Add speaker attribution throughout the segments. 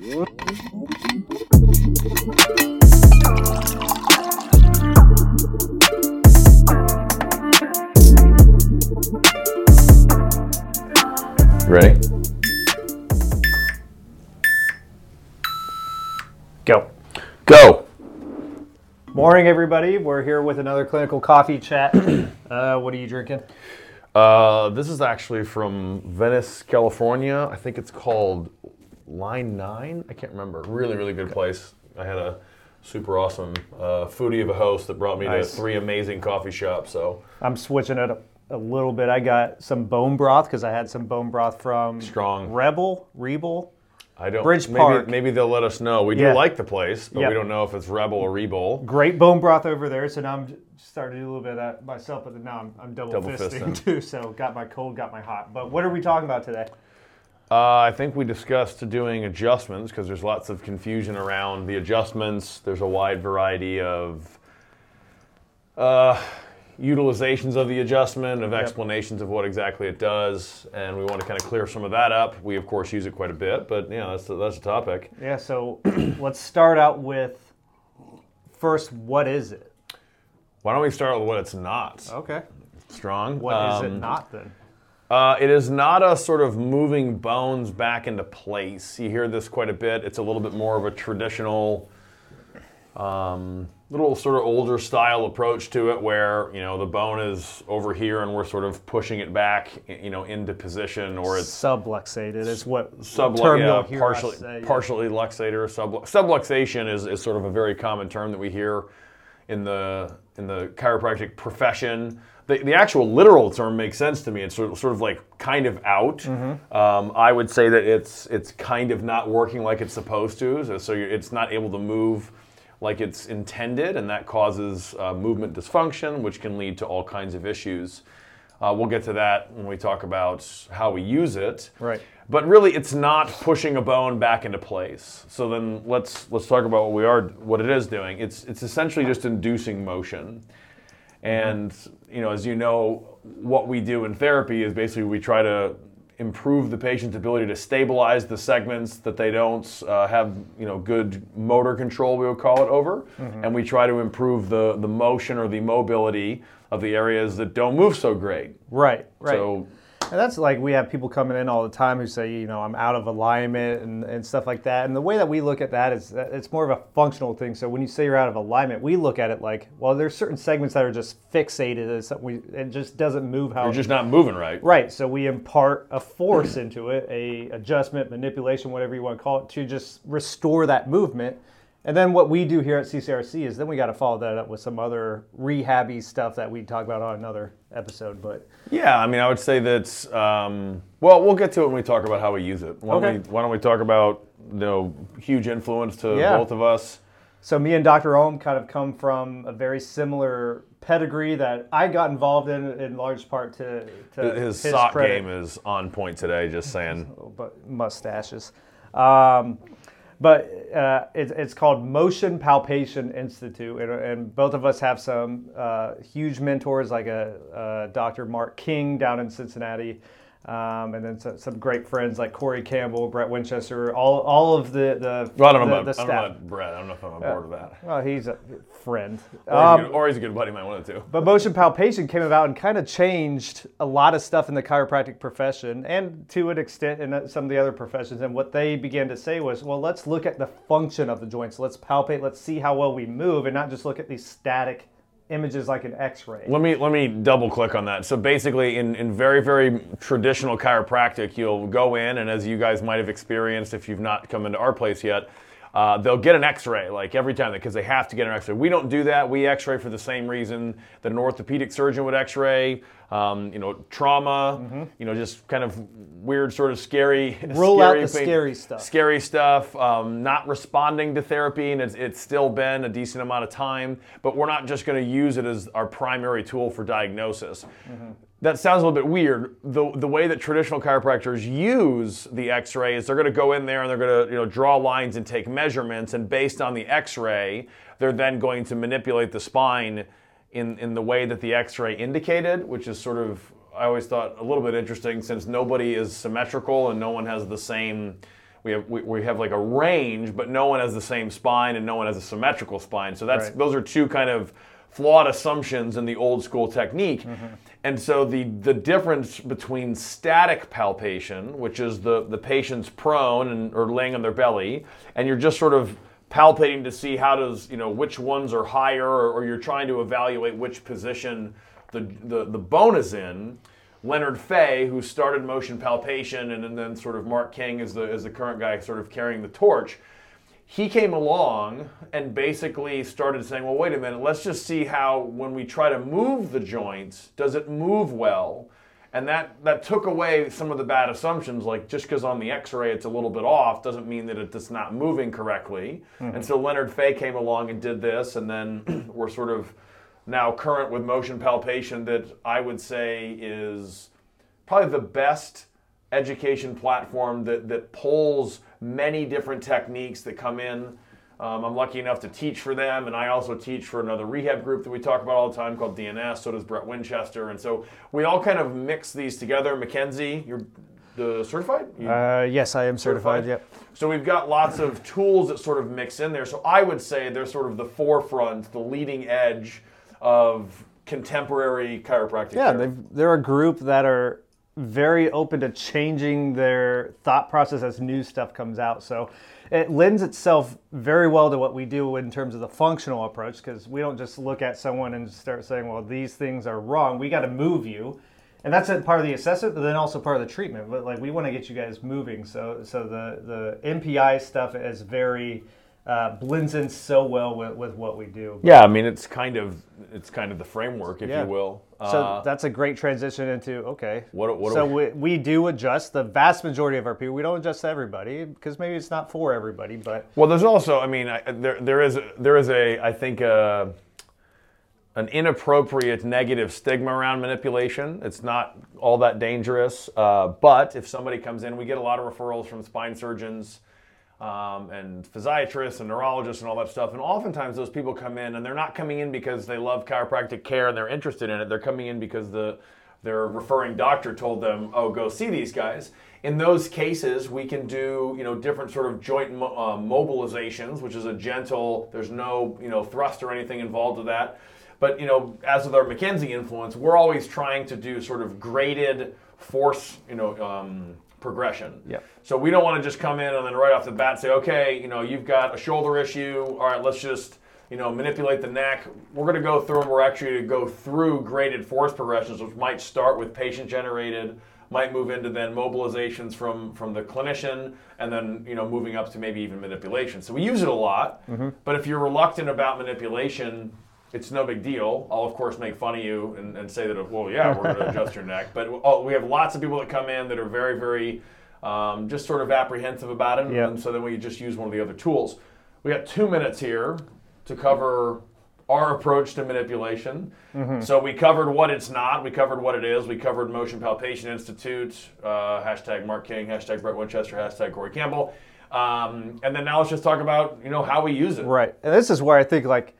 Speaker 1: Ready?
Speaker 2: Go.
Speaker 1: Go.
Speaker 2: Morning, everybody. We're here with another clinical coffee chat. uh, what are you drinking?
Speaker 1: Uh, this is actually from Venice, California. I think it's called Line 9. I can't remember. Really, really good place. I had a super awesome uh, foodie of a host that brought me
Speaker 2: Nice.
Speaker 1: to three amazing coffee shops. So
Speaker 2: I'm switching it up a little bit. I got some bone broth because I had some bone broth from
Speaker 1: Strong.
Speaker 2: Rebel, Rebel.
Speaker 1: I don't.
Speaker 2: Bridge
Speaker 1: maybe,
Speaker 2: Park.
Speaker 1: Maybe they'll let us know. We do
Speaker 2: Yeah.
Speaker 1: like the place, but
Speaker 2: Yeah.
Speaker 1: we don't know if it's Rebel or Rebel.
Speaker 2: Great bone broth over there. So now I'm j- starting to do a little bit of that myself, but now I'm, I'm double,
Speaker 1: Double
Speaker 2: fisting
Speaker 1: fisting.
Speaker 2: too. So got my cold, got my hot. But what are we talking about today?
Speaker 1: Uh, I think we discussed doing adjustments because there's lots of confusion around the adjustments. There's a wide variety of uh, utilizations of the adjustment, of explanations of what exactly it does, and we want to kind of clear some of that up. We of course use it quite a bit, but yeah, that's the, that's a topic.
Speaker 2: Yeah. So let's start out with first. What is it?
Speaker 1: Why don't we start with what it's not?
Speaker 2: Okay.
Speaker 1: Strong.
Speaker 2: What is it
Speaker 1: Um,
Speaker 2: not then?
Speaker 1: Uh, it is not a sort of moving bones back into place. You hear this quite a bit. It's a little bit more of a traditional, um, little sort of older style approach to it, where you know the bone is over here and we're sort of pushing it back, you know, into position, or it's
Speaker 2: Subluxated is what
Speaker 1: sublu-
Speaker 2: term
Speaker 1: yeah,
Speaker 2: you'll
Speaker 1: partially,
Speaker 2: say, yeah.
Speaker 1: partially luxator. Sublu- subluxation is, is sort of a very common term that we hear in the in the chiropractic profession. The, the actual literal term makes sense to me. It's sort of, sort of like kind of out.
Speaker 2: Mm-hmm.
Speaker 1: Um, I would say that it's it's kind of not working like it's supposed to. So, so it's not able to move like it's intended, and that causes uh, movement dysfunction, which can lead to all kinds of issues. Uh, we'll get to that when we talk about how we use it.
Speaker 2: Right.
Speaker 1: But really, it's not pushing a bone back into place. So then let's let's talk about what we are what it is doing. It's it's essentially just inducing motion. And you know, as you know, what we do in therapy is basically we try to improve the patient's ability to stabilize the segments that they don't uh, have you know good motor control we would call it over and we try to improve the the motion or the mobility of the areas that don't move so great
Speaker 2: Right, right.
Speaker 1: so
Speaker 2: And that's like we have people coming in all the time who say, you know, I'm out of alignment and, and stuff like that. And the way that we look at that is that it's more of a functional thing. So when you say you're out of alignment, we look at it like, well, there's certain segments that are just fixated. As we, it just doesn't move how
Speaker 1: you're just not moving right
Speaker 2: Right. So we impart a force into it, a adjustment, manipulation, whatever you want to call it, to just restore that movement. And then what we do here at CCRC is then we got to follow that up with some other rehabby stuff that we talk about on another episode. But
Speaker 1: Yeah, I mean, I would say that. Um, well, we'll get to it when we talk about how we use it. Why,
Speaker 2: Okay.
Speaker 1: don't, we, why don't we talk about you know huge influence to
Speaker 2: Yeah.
Speaker 1: both of us?
Speaker 2: So me and Dr. Ohm kind of come from a very similar pedigree that I got involved in in large part to, to
Speaker 1: His, sock
Speaker 2: credit.
Speaker 1: game is on point today. Just saying.
Speaker 2: but mustaches. Um, but uh, it, it's called Motion Palpation Institute, and, and both of us have some uh, huge mentors, like a, uh Dr. Mark King down in Cincinnati, um, and then some, some great friends like Corey Campbell, Brett Winchester, all, all of the the,
Speaker 1: Well, I don't know
Speaker 2: the,
Speaker 1: about,
Speaker 2: the
Speaker 1: I don't know about Brett. I don't know if I'm on board with that.
Speaker 2: Well, he's a friend.
Speaker 1: Or, he's
Speaker 2: Um,
Speaker 1: a good, or he's a good buddy. Might want to.
Speaker 2: but motion palpation came about and kind of changed a lot of stuff in the chiropractic profession and to an extent in some of the other professions. And what they began to say was, well, let's look at the function of the joints. Let's palpate. Let's see how well we move and not just look at these static images like an x-ray.
Speaker 1: Let me let me double click on that. So basically, in, in very very traditional chiropractic, you'll go in and as you guys might have experienced if you've not come into our place yet, uh, they'll get an X-ray like every time because they have to get an X-ray. We don't do that. We X-ray for the same reason that an orthopedic surgeon would X-ray. Um, you know, trauma. You know, just kind of weird, sort of scary.
Speaker 2: Mm-hmm. Rule out
Speaker 1: scary
Speaker 2: the scary stuff.
Speaker 1: Scary stuff. Um, not responding to therapy, and it's, it's still been a decent amount of time. But we're not just going to use it as our primary tool for diagnosis. That sounds a little bit weird. The, the way that traditional chiropractors use the X-ray is they're going to go in there and they're going to you know draw lines and take measurements, and based on the X-ray, they're then going to manipulate the spine in in the way that the X-ray indicated, which is sort of I always thought a little bit interesting since nobody is symmetrical and no one has the same we have we, we have like a range, but no one has the same spine and no one has a symmetrical spine. So that's
Speaker 2: Right.
Speaker 1: those are two kind of flawed assumptions in the old school technique. Mm-hmm. And so the the difference between static palpation, which is the the patient's prone and or laying on their belly, and you're just sort of palpating to see how does you know which ones are higher, or, or you're trying to evaluate which position the the, the bone is in. Leonard Faye, who started motion palpation, and, and, then sort of Mark King is the is the current guy sort of carrying the torch. He came along and basically started saying, "Well, wait a minute. Let's just see how when we try to move the joints, does it move well?" And that that took away some of the bad assumptions. Like just because on the X-ray it's a little bit off doesn't mean that it's not moving correctly. Hmm. And so Leonard Faye came along and did this, and then we're sort of now current with motion palpation that I would say is probably the best education platform that, that pulls many different techniques that come in. Um, I'm lucky enough to teach for them, and I also teach for another rehab group that we talk about all the time called DNS. So does Brett Winchester, and so we all kind of mix these together. McKenzie, you're the certified. You-
Speaker 2: Uh, yes, I am certified.
Speaker 1: Certified?
Speaker 2: Yep.
Speaker 1: so we've got lots of tools that sort of mix in there. So I would say they're sort of the forefront, the leading edge of contemporary chiropractic.
Speaker 2: Yeah, they're a group that are very open to changing their thought process as new stuff comes out. So it lends itself very well to what we do in terms of the functional approach because we don't just look at someone and start saying, well, these things are wrong. We got to move you. And that's part of the assessment, but then also part of the treatment. But like we want to get you guys moving. So so the the MPI stuff is very uh, blends in so well with, with what we do.
Speaker 1: Yeah, I mean it's kind of it's kind of the framework, if
Speaker 2: Yeah.
Speaker 1: you will.
Speaker 2: So
Speaker 1: Uh,
Speaker 2: that's a great transition into okay.
Speaker 1: What- what
Speaker 2: so
Speaker 1: we-
Speaker 2: we, we do adjust the vast majority of our people. We don't adjust everybody because maybe it's not for everybody. But
Speaker 1: well, there's also, I mean, I, there there is there is a I think uh an inappropriate negative stigma around manipulation. It's not all that dangerous, uh, but if somebody comes in, we get a lot of referrals from spine surgeons. Um, and physiatrists and neurologists and all that stuff. And oftentimes those people come in and they're not coming in because they love chiropractic care and they're interested in it. They're coming in because the their referring doctor told them, "Oh, go see these guys." In those cases, we can do you know different sort of joint mo- uh, mobilizations, which is a gentle. There's no you know thrust or anything involved with that. But you know, as with our McKenzie influence, we're always trying to do sort of graded force, you know, um, progression.
Speaker 2: Yep.
Speaker 1: So we don't want to just come in and then right off the bat say, okay, you know, you've got a shoulder issue. All right, let's just you know manipulate the neck. We're going to go through and we're actually going to go through graded force progressions, which might start with patient generated, might move into then mobilizations from from the clinician, and then you know moving up to maybe even manipulation. So we use it a lot. Mm-hmm. But if you're reluctant about manipulation, it's no big deal. I'll of course make fun of you and, and say that well yeah we're going to adjust your neck. But oh, we have lots of people that come in that are very very um, just sort of apprehensive about it,
Speaker 2: Yep.
Speaker 1: and so then we just use one of the other tools. We got two minutes here to cover our approach to manipulation. So we covered what it's not, we covered what it is, we covered Motion Palpation Institute, uh, hashtag Mark King, hashtag Brett Winchester, hashtag Corey Campbell. Um, and then now let's just talk about you know how we use it.
Speaker 2: right, and this is where I think like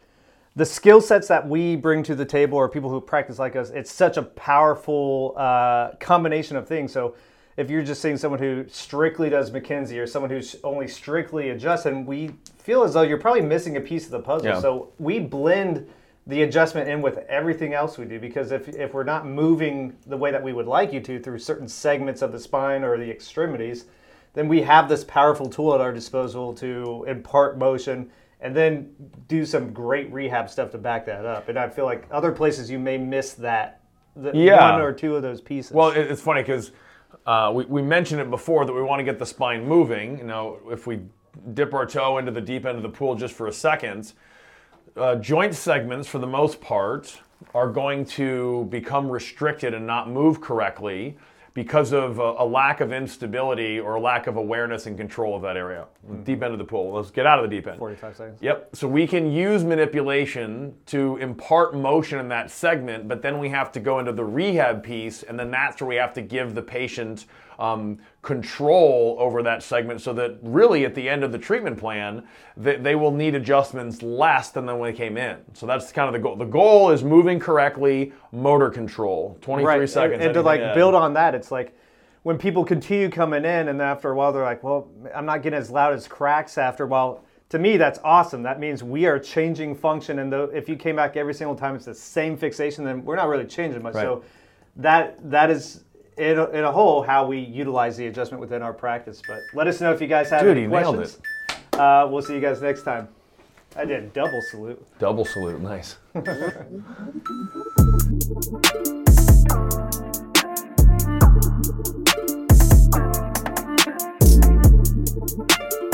Speaker 2: the skill sets that we bring to the table, or people who practice like us, it's such a powerful uh, combination of things. So. If you're just seeing someone who strictly does McKenzie or someone who's only strictly adjusts, and we feel as though you're probably missing a piece of the puzzle.
Speaker 1: Yeah.
Speaker 2: So we blend the adjustment in with everything else we do because if, if we're not moving the way that we would like you to through certain segments of the spine or the extremities, then we have this powerful tool at our disposal to impart motion and then do some great rehab stuff to back that up. And I feel like other places you may miss that, the,
Speaker 1: Yeah.
Speaker 2: one or two of those pieces.
Speaker 1: Well, it's funny because uh, we, we mentioned it before that we want to get the spine moving. You know, if we dip our toe into the deep end of the pool just for a second, uh, joint segments, for the most part, are going to become restricted and not move correctly because of a, a lack of instability or a lack of awareness and control of that area. Deep end of the pool. Let's get out of the deep end.
Speaker 2: 45 seconds.
Speaker 1: Yep. So we can use manipulation to impart motion in that segment, but then we have to go into the rehab piece, and then that's where we have to give the patient um, control over that segment so that really at the end of the treatment plan, they, they will need adjustments less than when they came in. So that's kind of the goal. The goal is moving correctly, motor control. 23
Speaker 2: right.
Speaker 1: seconds.
Speaker 2: And, and to like build on that, it's like when people continue coming in, and then after a while they're like, "Well, I'm not getting as loud as cracks after." Well, to me, that's awesome. That means we are changing function, and the, if you came back every single time it's the same fixation, then we're not really changing much.
Speaker 1: Right.
Speaker 2: So that that is in a, in a whole how we utilize the adjustment within our practice. But let us know if you guys have
Speaker 1: Dude,
Speaker 2: any questions. Uh, we'll see you guys next time. I did double salute.
Speaker 1: Double salute, nice.